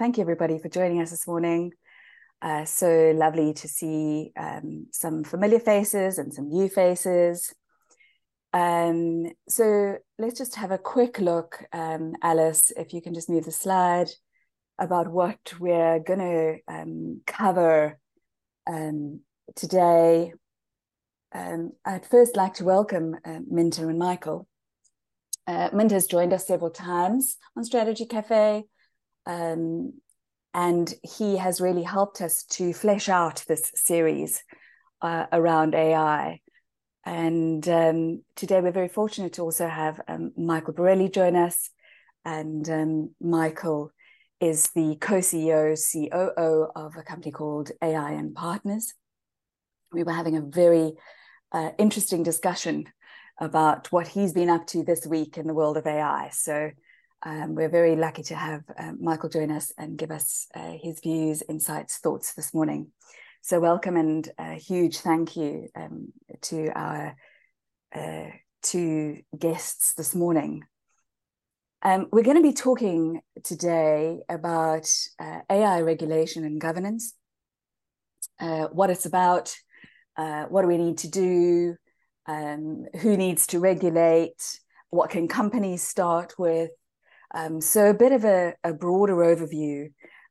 thank you everybody for joining us this morning. Uh, so lovely to see um, some familiar faces and some new faces. Um, so let's just have a quick look, um, Alice, if you can just move the slide about what we're going to um, cover um, today. Um, I'd first like to welcome uh, Minter and Michael. Uh, Minter has joined us several times on Strategy Cafe, um, and he has really helped us to flesh out this series uh, around AI. And um, today we're very fortunate to also have um, Michael Borrelli join us. And um, Michael is the co CEO, COO of a company called AI and Partners. We were having a very uh, interesting discussion about what he's been up to this week in the world of AI. So um, we're very lucky to have uh, Michael join us and give us uh, his views, insights, thoughts this morning. So, welcome and a huge thank you um, to our uh, two guests this morning. Um, we're going to be talking today about uh, AI regulation and governance, uh, what it's about, uh, what do we need to do, um, who needs to regulate, what can companies start with. Um, so, a bit of a, a broader overview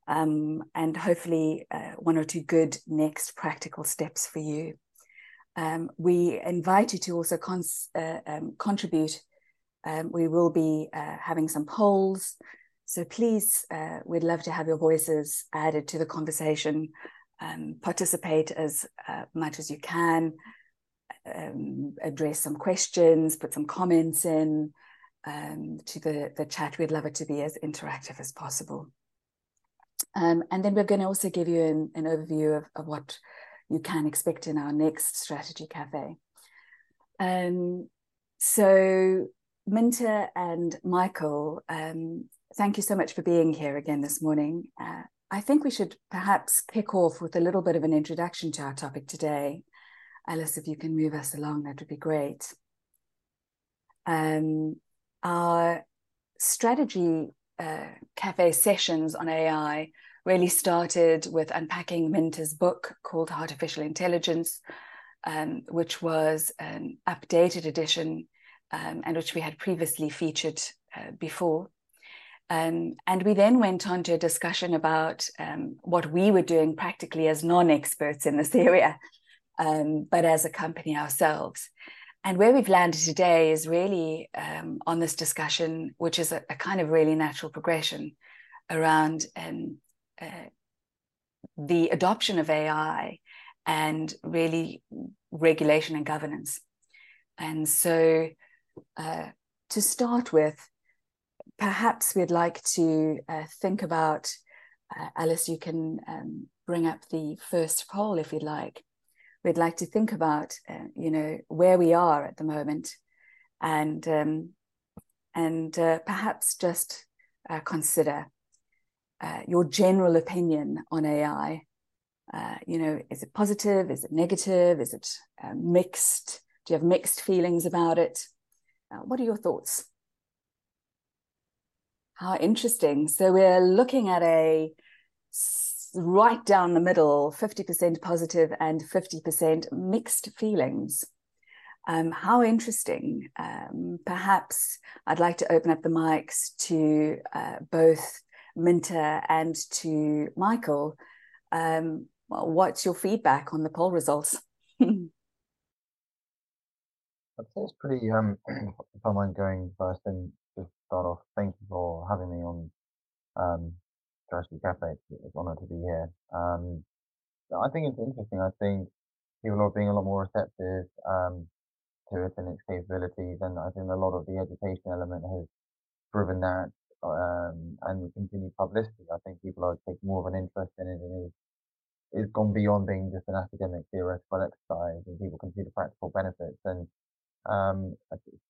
um, and hopefully uh, one or two good next practical steps for you. Um, we invite you to also cons- uh, um, contribute. Um, we will be uh, having some polls. So please, uh, we'd love to have your voices added to the conversation. Um, participate as uh, much as you can. Address some questions, put some comments in to the, the chat. We'd love it to be as interactive as possible. Um, and then we're going to also give you an, an overview of, of, what you can expect in our next strategy cafe. Um, so, Minter and Michael, um, thank you so much for being here again this morning. Uh, I think we should perhaps kick off with a little bit of an introduction to our topic today. Alice, if you can move us along, that would be great. Um, our strategy uh, cafe sessions on AI really started with unpacking Minter's book called Artificial Intelligence, um, which was an updated edition um, and which we had previously featured uh, before. Um, and we then went on to a discussion about um, what we were doing practically as non experts in this area, um, but as a company ourselves. And where we've landed today is really um, on this discussion, which is a, a, kind of really natural progression around um, uh, the adoption of AI and really regulation and governance. And so, uh, to start with, perhaps we'd like to uh, think about uh, Alice, you can um, bring up the first poll if you'd like we'd like to think about, uh, you know, where we are at the moment, and um, and uh, perhaps just uh, consider uh, your general opinion on AI. Uh, you know, is it positive? Is it negative? Is it uh, mixed? Do you have mixed feelings about it? what are your thoughts? How interesting. So we're looking at a right down the middle 50% positive and 50% mixed feelings. Um, how interesting. Um, perhaps I'd like to open up the mics to uh, both Minter and to Michael. Um, what's your feedback on the poll results? I'd say it's pretty, um, if I mind going first and just start off, thank you for having me on um, Strategy Cafe. It's an honor to be here. Um, I think it's interesting. I think people are being a lot more receptive um, to it and its capabilities, and I think a lot of the education element has driven that. Um, and continued publicity, I think people are taking more of an interest in it, and it's, it's gone beyond being just an academic theoretical exercise, and people can see the practical benefits. And um,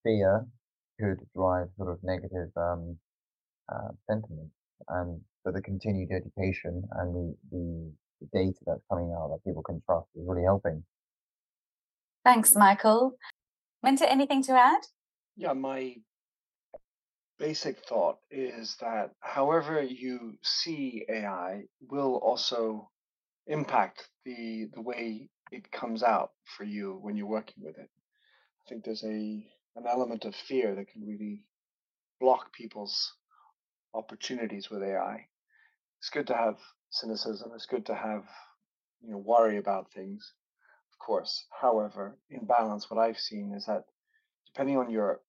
fear could drive sort of negative um, uh, sentiment, and but the continued education and the, the, the data that's coming out that people can trust is really helping. Thanks, Michael. Minter, anything to add? Yeah, my basic thought is that however you see AI will also impact the the way it comes out for you when you're working with it. I think there's a an element of fear that can really block people's opportunities with AI. It's good to have cynicism. It's good to have you know worry about things, of course. However, in balance, what I've seen is that depending on your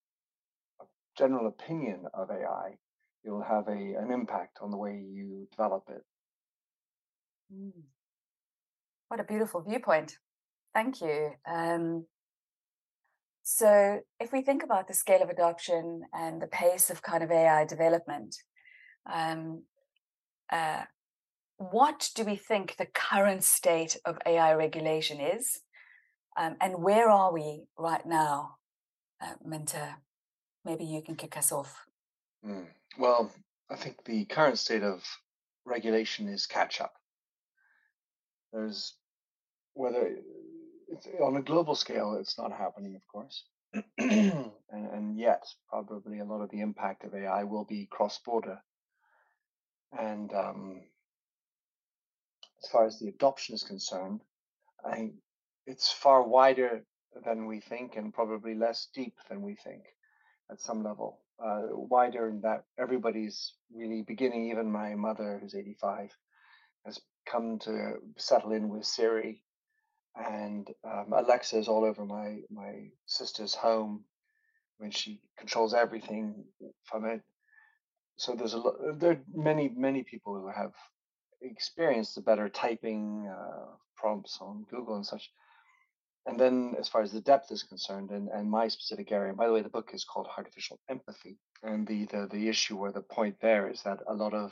general opinion of AI, you'll have a an impact on the way you develop it. Mm. What a beautiful viewpoint. Thank you. Um, so, if we think about the scale of adoption and the pace of kind of AI development, um, uh, what do we think the current state of AI regulation is? Um, and where are we right now, uh, Minter? Maybe you can kick us off. Mm. Well, I think the current state of regulation is catch up. There's whether it's on a global scale, it's not happening, of course. and, and yet, probably a lot of the impact of AI will be cross border. And um, as far as the adoption is concerned, I think it's far wider than we think and probably less deep than we think at some level. Uh, wider in that everybody's really beginning, even my mother, who's 85, has come to settle in with Siri. And um, Alexa is all over my, my sister's home when she controls everything from it. So there's a lot, there are many, many people who have experienced the better typing uh, prompts on Google and such. And then, as far as the depth is concerned, and, and my specific area, by the way, the book is called Heartificial Empathy. And the, the, the issue or the point there is that a lot of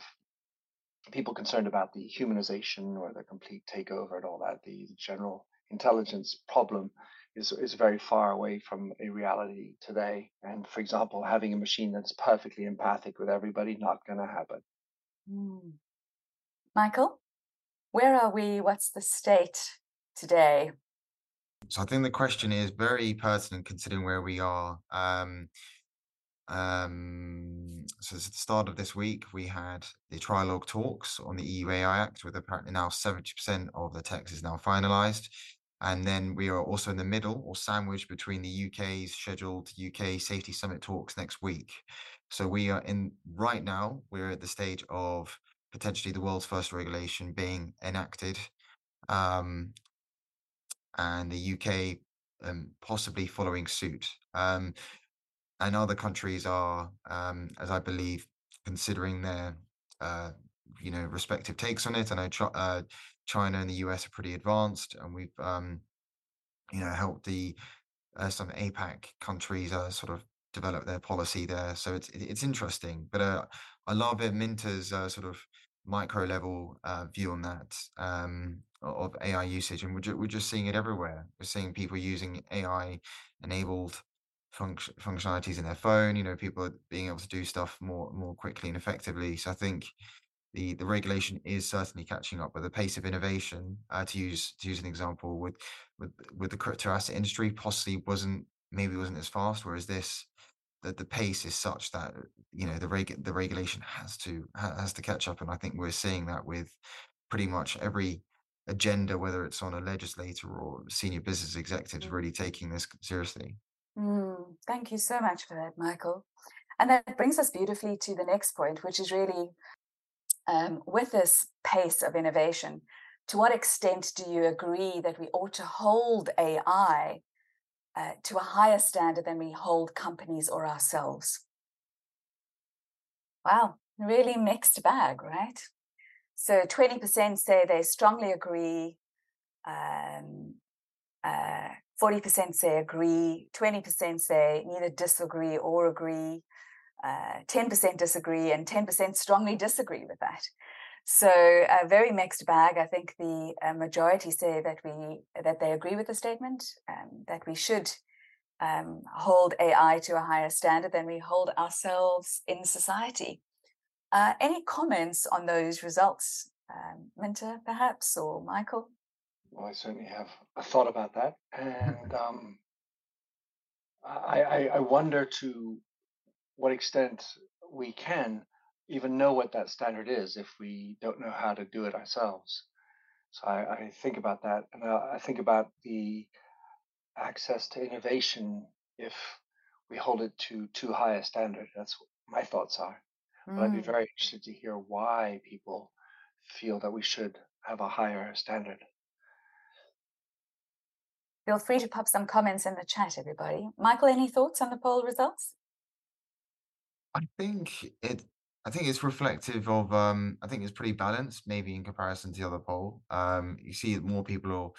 people concerned about the humanization or the complete takeover and all that, the general intelligence problem is, is very far away from a reality today. And for example, having a machine that's perfectly empathic with everybody, not going to happen. Mm. Michael, where are we? What's the state today? So I think the question is very pertinent considering where we are. Um, um, so at the start of this week, we had the trilogue talks on the EU AI Act, with apparently now 70% of the text is now finalised. And then we are also in the middle or sandwiched between the UK's scheduled UK Safety Summit talks next week. So we are in right now, we're at the stage of potentially the world's first regulation being enacted. Um, and the UK um, possibly following suit. Um, and other countries are, um, as I believe, considering their, uh, you know, respective takes on it. And I know uh, China and the US are pretty advanced, and we've, um, you know, helped the uh, some APAC countries uh, sort of develop their policy there. So it's it's interesting. But uh, I love it. Minter's uh, sort of micro level uh, view on that um, of AI usage, and we're, we're just seeing it everywhere. We're seeing people using AI enabled function functionalities in their phone. You know, people are being able to do stuff more more quickly and effectively. So I think the the regulation is certainly catching up, but the pace of innovation, uh, to use to use an example with with with the crypto asset industry, possibly wasn't maybe wasn't as fast. Whereas this the, the pace is such that you know the reg- the regulation has to has to catch up and i think we're seeing that with pretty much every agenda whether it's on a legislator or senior business executives mm. really taking this seriously mm, thank you so much for that michael and that brings us beautifully to the next point which is really um, with this pace of innovation to what extent do you agree that we ought to hold ai uh, to a higher standard than we hold companies or ourselves. Wow, really mixed bag, right? So 20% say they strongly agree, um, uh, 40% say agree, 20% say neither disagree or agree, uh, 10% disagree, and 10% strongly disagree with that. So a very mixed bag. I think the uh, majority say that we that they agree with the statement um, that we should um, hold AI to a higher standard than we hold ourselves in society. Uh, any comments on those results, um, Minter, perhaps, or Michael? Well, I certainly have a thought about that, and um, I, I, I wonder to what extent we can even know what that standard is if we don't know how to do it ourselves. So I, I think about that, and I, I think about the access to innovation if we hold it to too high a standard. That's what my thoughts are. But I'd be Mm. very interested to hear why people feel that we should have a higher standard. Feel free to pop some comments in the chat, everybody. Michael, any thoughts on the poll results? I think it. I think it's reflective of. Um, I think it's pretty balanced, maybe in comparison to the other poll. Um, you see more people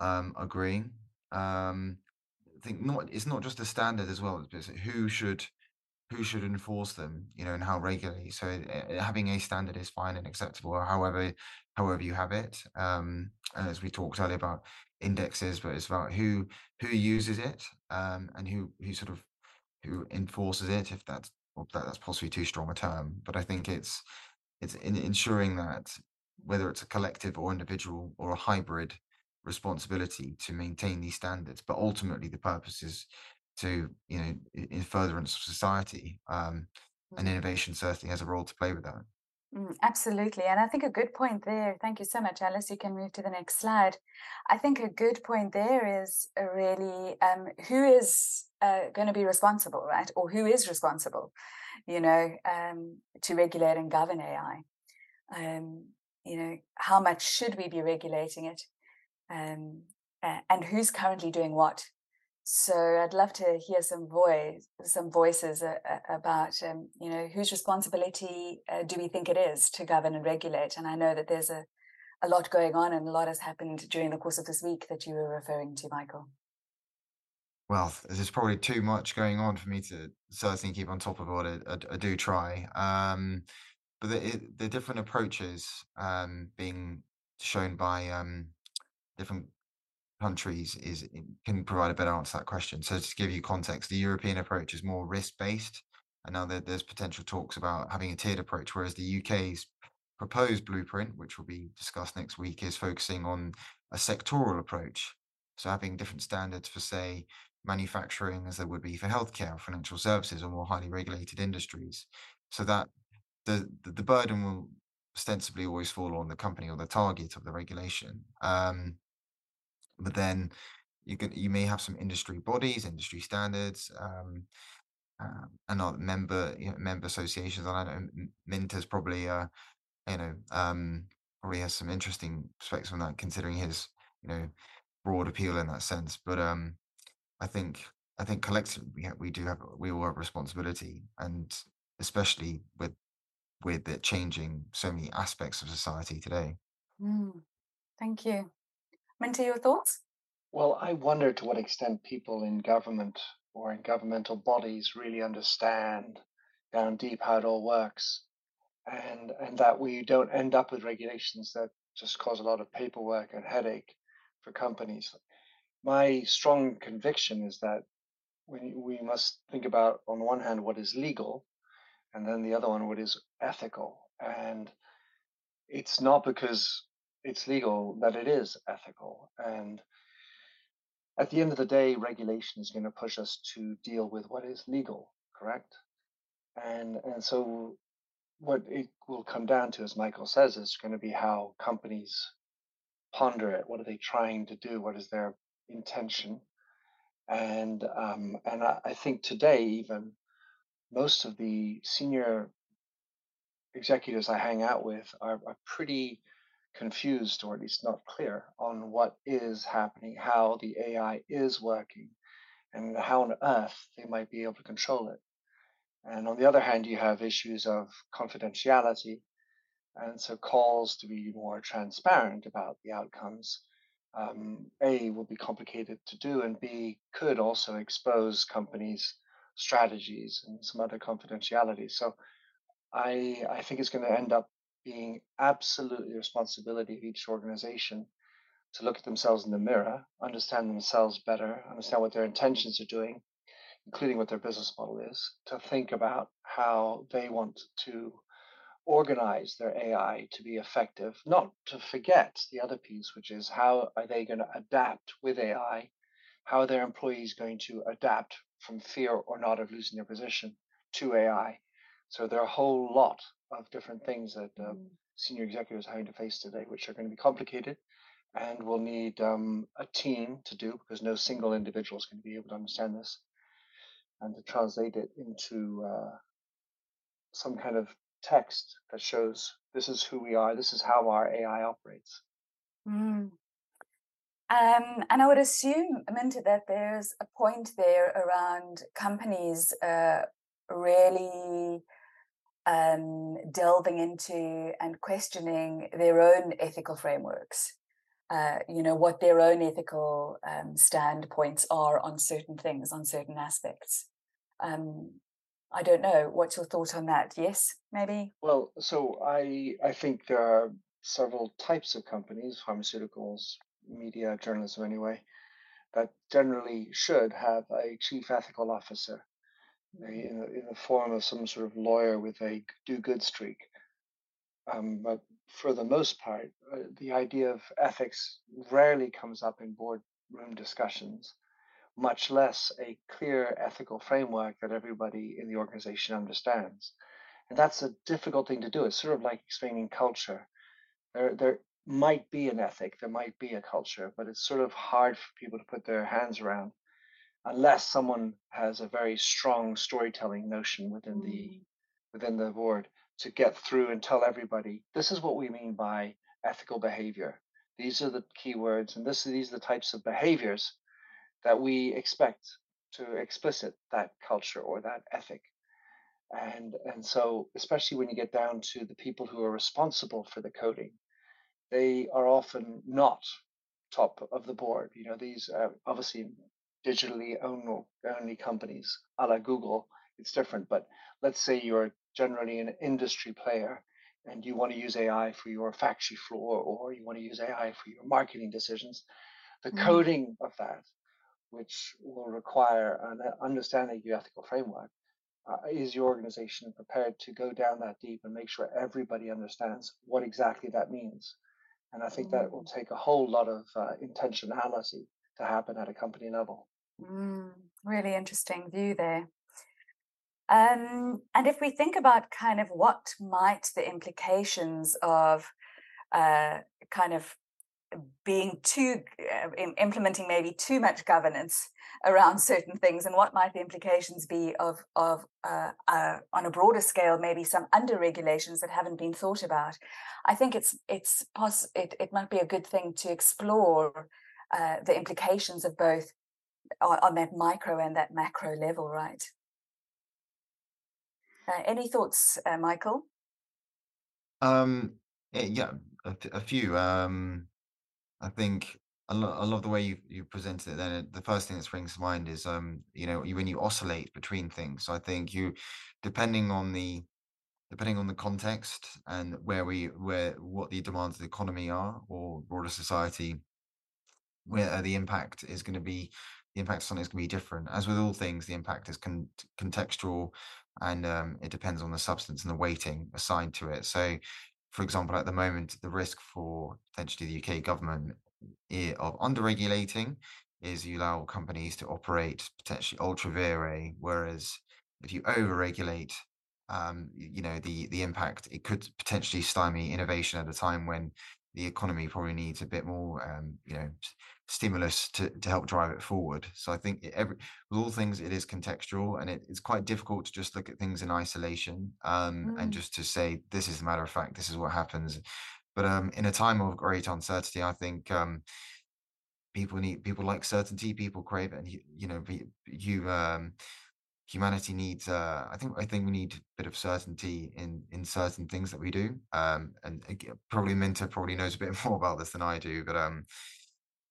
are um, agreeing. Um, I think not. It's not just a standard as well. It's who should who should enforce them. You know, and how regularly. So uh, having a standard is fine and acceptable. However, however you have it. Um, as we talked earlier about indexes, but it's about who who uses it um, and who who sort of who enforces it, if that's well, that, that's possibly too strong a term. But I think it's it's in ensuring that whether it's a collective or individual or a hybrid responsibility to maintain these standards, but ultimately the purpose is to you know in furtherance of society, um, and Mm. innovation certainly has a role to play with that. Mm, absolutely. And I think a good point there, thank you so much, Alice. You can move to the next slide. I think a good point there is really um, who is uh, going to be responsible, right? Or who is responsible, you know, um, to regulate and govern AI. Um, you know, how much should we be regulating it? Um, and who's currently doing what? So I'd love to hear some voice, some voices about, um, you know, whose responsibility uh, do we think it is to govern and regulate? And I know that there's a, a lot going on, and a lot has happened during the course of this week that you were referring to, Michael. Well, there's probably too much going on for me to certainly keep on top of what I, I, I do try. Um, but the, it, the different approaches um, being shown by um, different countries is can provide a better answer to that question. So to give you context, the European approach is more risk based, and now there, there's potential talks about having a tiered approach, whereas the UK's proposed blueprint, which will be discussed next week, is focusing on a sectoral approach. So having different standards for, say, manufacturing as there would be for healthcare, financial services, or more highly regulated industries, so that the the, the burden will ostensibly always fall on the company or the target of the regulation. Um, but then you can you may have some industry bodies, industry standards, um, um, and other member you know, member associations. And I don't know Minter's probably uh, you know um, probably has some interesting perspectives on that, considering his you know broad appeal in that sense. But um, I think I think collectively we have, we do have we all have responsibility, and especially with with it changing so many aspects of society today. Mm, thank you. Minty, your thoughts? Well, I wonder to what extent people in government or in governmental bodies really understand down deep how it all works, and and that we don't end up with regulations that just cause a lot of paperwork and headache for companies. My strong conviction is that we we must think about on one hand what is legal, and then the other one what is ethical, and it's not because it's legal that it is ethical, and at the end of the day, regulation is going to push us to deal with what is legal, correct? And and so what it will come down to, as Michael says, is going to be how companies ponder it. What are they trying to do? What is their intention? And um, and I, I think today even most of the senior executives I hang out with are, are pretty confused or at least not clear on what is happening, how the AI is working, and how on earth they might be able to control it. And on the other hand, you have issues of confidentiality, and so calls to be more transparent about the outcomes. Um, a will be complicated to do, and B could also expose companies' strategies and some other confidentiality. So I I think it's going to end up being absolutely responsibility of each organization to look at themselves in the mirror, understand themselves better, understand what their intentions are doing, including what their business model is, to think about how they want to organize their AI to be effective, not to forget the other piece, which is how are they going to adapt with AI? How are their employees going to adapt from fear or not of losing their position to AI? So there are a whole lot of different things that uh, senior executives are having to face today, which are going to be complicated and will need um, a team to do because no single individual is going to be able to understand this and to translate it into uh, some kind of text that shows this is who we are, this is how our AI operates. Mm. Um, and I would assume, Minter, that there's a point there around companies uh, really um, delving into and questioning their own ethical frameworks. Uh, you know what their own ethical um, standpoints are on certain things, on certain aspects. Um, I don't know. What's your thought on that? Yes, maybe. Well, so I I think there are several types of companies, pharmaceuticals, media, journalism anyway, that generally should have a chief ethical officer in, the, in the form of some sort of lawyer with a do good streak. Um, but for the most part, uh, the idea of ethics rarely comes up in boardroom discussions, much less a clear ethical framework that everybody in the organization understands. And that's a difficult thing to do. It's sort of like explaining culture. There, there might be an ethic, there might be a culture, but it's sort of hard for people to put their hands around unless someone has a very strong storytelling notion within the Mm. within the board to get through and tell everybody this is what we mean by ethical behavior. These are the keywords, and this these are the types of behaviors that we expect to explicit that culture or that ethic. And and so especially when you get down to the people who are responsible for the coding, they are often not top of the board. You know, these uh, obviously digitally own, only companies, a la Google, it's different. But let's say you're generally an industry player and you want to use AI for your factory floor or you want to use AI for your marketing decisions, the Mm. coding of that, which will require an uh, understanding of your ethical framework, uh, is your organization prepared to go down that deep and make sure everybody understands what exactly that means? And I think that will Mm. take a whole lot of uh, intentionality to happen at a company level. Mm. Really interesting view there. Um, and if we think about kind of what might the implications of uh, kind of being too uh, implementing maybe too much governance around certain things and what might the implications be of of uh, uh, on a broader scale maybe some under regulations that haven't been thought about i think it's it's poss- it, it might be a good thing to explore uh, the implications of both on, that micro and that macro level right uh, any thoughts uh, michael Um, eh, yeah, a few. Um, I think I, lo- I love the way you you presented it. Then the first thing that springs to mind is um, you know, when you oscillate between things. So I think you, depending on the depending on the context and where we where what the demands of the economy are or broader society, where the impact is going to be the impact on it is going to be different. As with all things the impact is con- contextual and um, it depends on the substance and the weighting assigned to it. So for example at the moment the risk for potentially the uk government of under regulating is you allow companies to operate potentially ultra vire whereas if you over regulate um, you know the the impact it could potentially stymie innovation at a time when the economy probably needs a bit more um, you know stimulus to, to help drive it forward so i think every with all things it is contextual and it, it's quite difficult to just look at things in isolation um, and Mm. just to say this is a matter of fact this is what happens but um, in a time of great uncertainty i think um, people need people like certainty people crave it and you, you know you um humanity needs uh i think i think we need a bit of certainty in in certain things that we do um and ag- probably minter probably knows a bit more about this than i do but um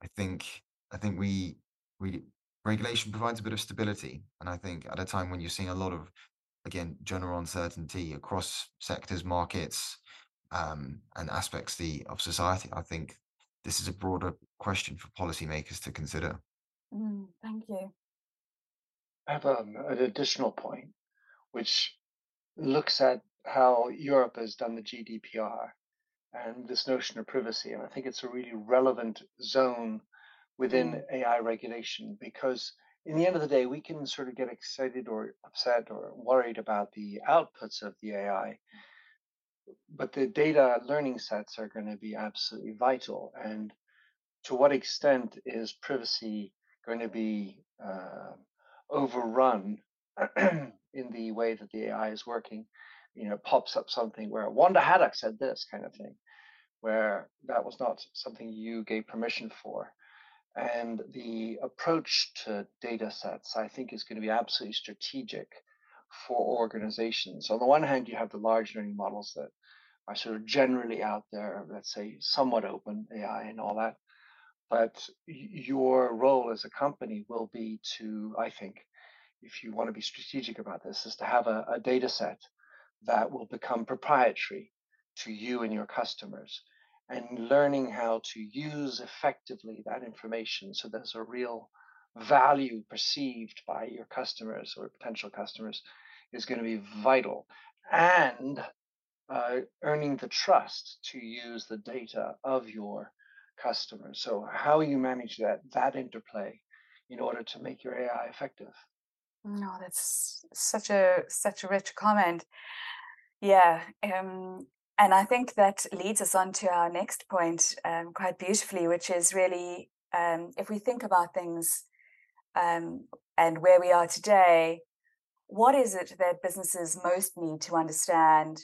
i think i think we we regulation provides a bit of stability and i think at a time when you're seeing a lot of again general uncertainty across sectors markets um and aspects the of society i think this is a broader question for policymakers to consider. Mm, thank you. I have um, an additional point, which looks at how Europe has done the GDPR and this notion of privacy. And I think it's a really relevant zone within Mm. AI regulation because in the end of the day, we can sort of get excited or upset or worried about the outputs of the AI, but the data learning sets are going to be absolutely vital. And to what extent is privacy going to be uh, overrun in the way that the AI is working? You know, pops up something where Wanda Haddock said this kind of thing, where that was not something you gave permission for. And the approach to data sets, I think, is going to be absolutely strategic for organizations. On the one hand, you have the large learning models that are sort of generally out there, let's say somewhat open AI and all that. But your role as a company will be to, I think, if you want to be strategic about this, is to have a, a data set that will become proprietary to you and your customers and learning how to use effectively that information so there's a real value perceived by your customers or potential customers is going to be vital. And uh, earning the trust to use the data of your customers. So how you manage that that interplay in order to make your ai effective. No that's such a such a rich comment yeah um and I think that leads us on to our next point um, quite beautifully, which is really um, if we think about things um, and where we are today, what is it that businesses most need to understand?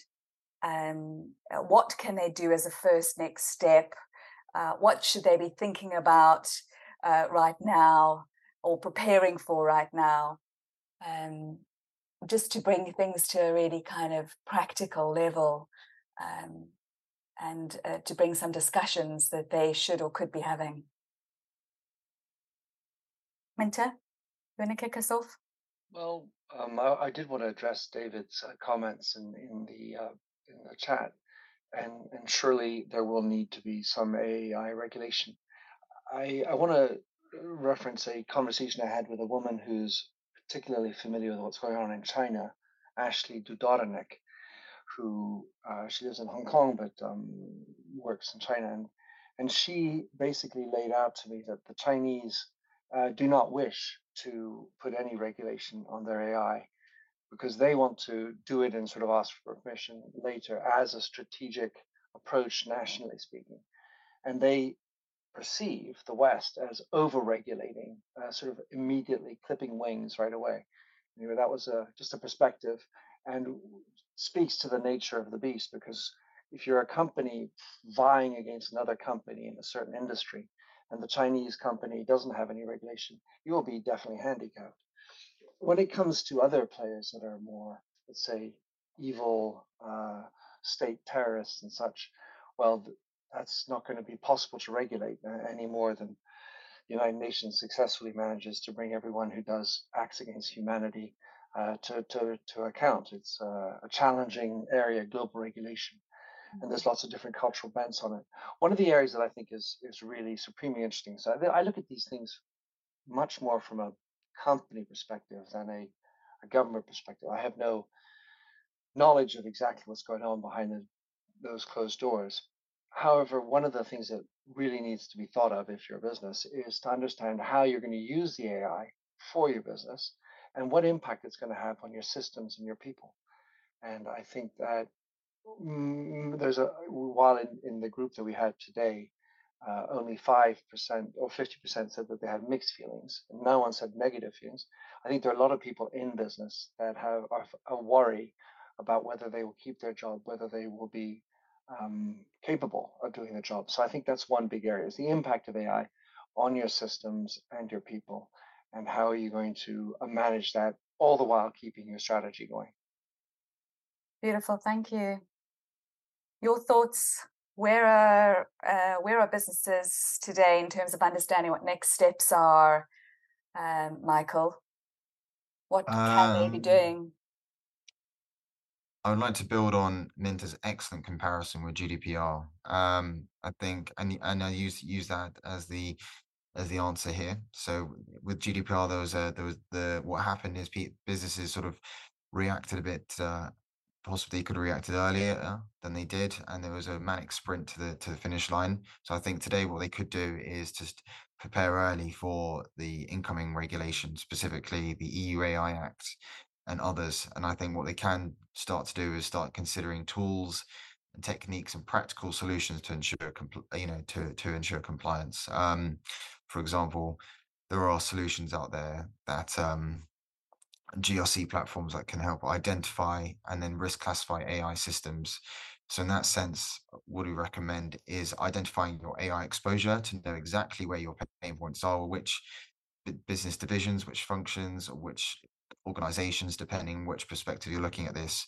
Um, uh, what can they do as a first next step? Uh, what should they be thinking about uh, right now or preparing for right now? Um, just to bring things to a really kind of practical level um, and uh, to bring some discussions that they should or could be having. Minter, you want to kick us off? Well, um, I, I, did want to address David's uh, comments in, in the uh, in the chat, and and surely there will need to be some AI regulation. I I want to reference a conversation I had with a woman who's particularly familiar with what's going on in China, Ashley Dudarenok, who uh, she lives in Hong Kong but um, works in China, and and she basically laid out to me that the Chinese uh, do not wish to put any regulation on their AI because they want to do it and sort of ask for permission later as a strategic approach, nationally speaking, and they perceive the West as over-regulating, uh, sort of immediately clipping wings right away. Anyway, that was a, just a perspective, and speaks to the nature of the beast because if you're a company vying against another company in a certain industry and the Chinese company doesn't have any regulation, you will be definitely handicapped. When it comes to other players that are more, let's say, evil uh, state terrorists and such, well, that's not going to be possible to regulate uh, any more than the United Nations successfully manages to bring everyone who does acts against humanity uh, to, to, to account. It's uh, a challenging area, global regulation, and there's lots of different cultural bents on it. One of the areas that I think is, is really supremely interesting, so I, look at these things much more from a company perspective than a, a government perspective. I have no knowledge of exactly what's going on behind the, those closed doors. However, one of the things that really needs to be thought of if you're a business is to understand how you're going to use the AI for your business and what impact it's going to have on your systems and your people. And I think that mm, there's a while in, in the group that we had today, uh, only five percent or fifty percent said that they have mixed feelings, and no one said negative feelings. I think there are a lot of people in business that have a worry about whether they will keep their job, whether they will be um, capable of doing the job. So I think that's one big area: is the impact of AI on your systems and your people and how are you going to uh, manage that all the while keeping your strategy going? Beautiful thank you. Your thoughts where are uh, where are businesses today in terms of understanding what next steps are um, michael? What can they be um, doing I would like to build on Minter's excellent comparison with GDPR. Um, I think, and and I use use that as the as the answer here. So with GDPR, there was a, there was the what happened is businesses sort of reacted a bit uh, possibly could have reacted earlier than they did, and there was a manic sprint to the to the finish line. So I think today what they could do is just prepare early for the incoming regulation, specifically the EU AI Act and others. And I think what they can start to do is start considering tools and techniques and practical solutions to ensure you know to to ensure compliance. Um, for example, there are solutions out there that um, GRC platforms that can help identify and then risk classify AI systems. So in that sense, what we recommend is identifying your AI exposure to know exactly where your pain points are, which business divisions, which functions, or which organizations, depending which perspective you're looking at this,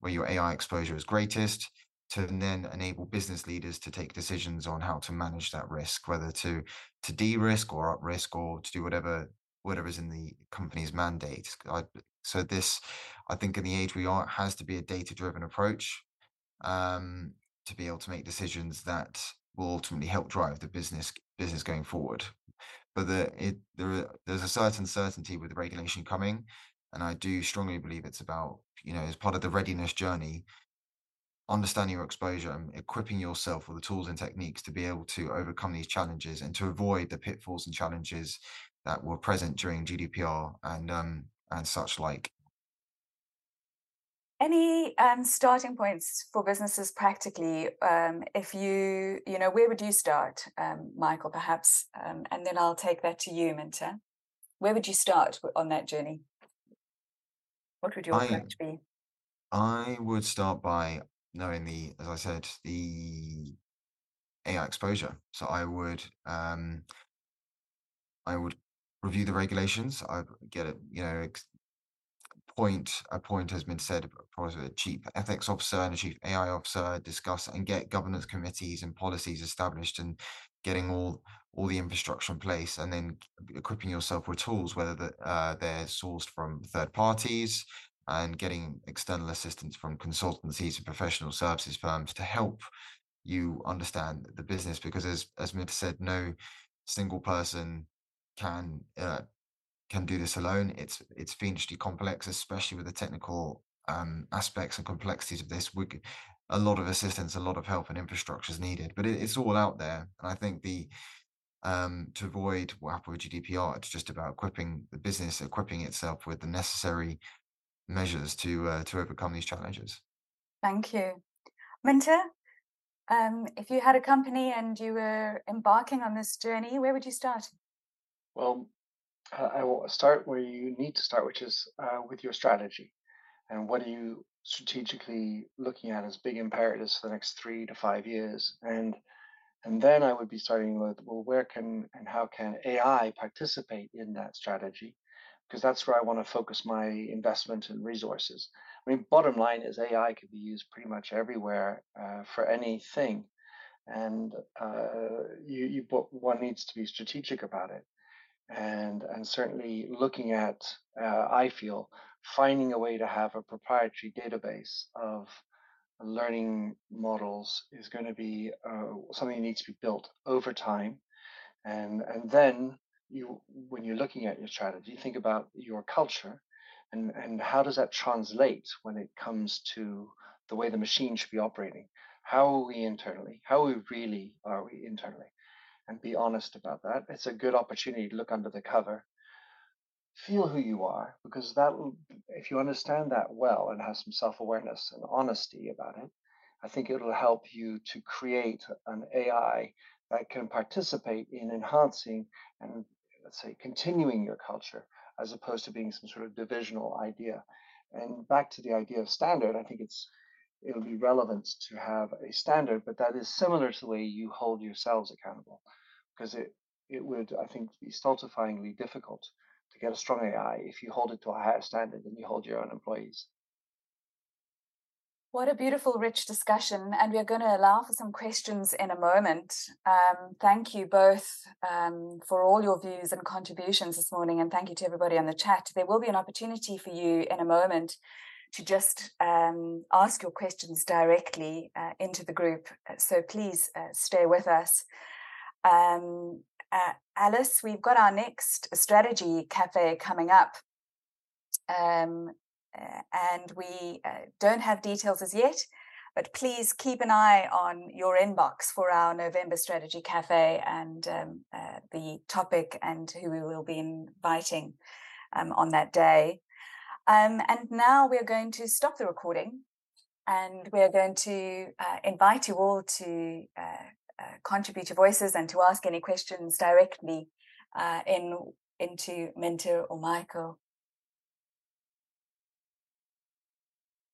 where your AI exposure is greatest, to then enable business leaders to take decisions on how to manage that risk, whether to to de-risk or up risk or to do whatever whatever is in the company's mandate. I, so this, I think, in the age we are, has to be a data-driven approach um, to be able to make decisions that will ultimately help drive the business business going forward. But the, it, there, there's a certain certainty with the regulation coming, and I do strongly believe it's about you know as part of the readiness journey understanding your exposure and equipping yourself with the tools and techniques to be able to overcome these challenges and to avoid the pitfalls and challenges that were present during GDPR and um, and such like. Any um, starting points for businesses practically? Um, if you, you know, where would you start, um, Michael, perhaps? Um, and then I'll take that to you, Minter. Where would you start on that journey? What would your I, approach be? I would start by knowing the, as I said, the AI exposure. So I would, um, I would review the regulations. I get it, you know, point a point has been said probably a chief ethics officer and a chief AI officer discuss and get governance committees and policies established and getting all all the infrastructure in place and then equipping yourself with tools whether that uh, they're sourced from third parties and getting external assistance from consultancies and professional services firms to help you understand the business because as as Minter said no single person can uh, can do this alone. It's it's fiendishly complex, especially with the technical um, aspects and complexities of this. We, a lot of assistance, a lot of help, and infrastructure is needed. But it, it's all out there, and I think the um, to avoid what happened with GDPR, it's just about equipping the business, equipping itself with the necessary measures to uh, to overcome these challenges. Thank you, Minter. Um, if you had a company and you were embarking on this journey, where would you start? Well, I will start where you need to start, which is uh, with your strategy. And what are you strategically looking at as big imperatives for the next three to five years? And and then I would be starting with, well, where can and how can AI participate in that strategy? Because that's where I want to focus my investment and resources. I mean, bottom line is AI could be used pretty much everywhere uh, for anything, and uh, you, you one needs to be strategic about it and and certainly looking at uh, I feel finding a way to have a proprietary database of learning models is going to be uh, something that needs to be built over time. And and then you when you're looking at your strategy think about your culture and and how does that translate when it comes to the way the machine should be operating? How are we internally? How are we really are we internally? And be honest about that. It's a good opportunity to look under the cover, feel who you are, because that if you understand that well and have some self-awareness and honesty about it, I think it'll help you to create an AI that can participate in enhancing and let's say continuing your culture as opposed to being some sort of divisional idea. And back to the idea of standard, I think it's it'll be relevant to have a standard, but that is similar to the way you hold yourselves accountable, because it it would I think be stultifyingly difficult to get a strong AI if you hold it to a higher standard than you hold your own employees. What a beautiful, rich discussion. And we're going to allow for some questions in a moment. Um, thank you both um, for all your views and contributions this morning. And thank you to everybody on the chat. There will be an opportunity for you in a moment to just um, ask your questions directly uh, into the group. So please uh, stay with us. Um, uh, Alice, we've got our next strategy cafe coming up. Um, uh, and we uh, don't have details as yet. But please keep an eye on your inbox for our November Strategy Cafe and um, uh, the topic and who we will be inviting um, on that day. Um, and now we're going to stop the recording and we're going to uh, invite you all to uh, contribute your voices and to ask any questions directly uh, in into Minter or Michael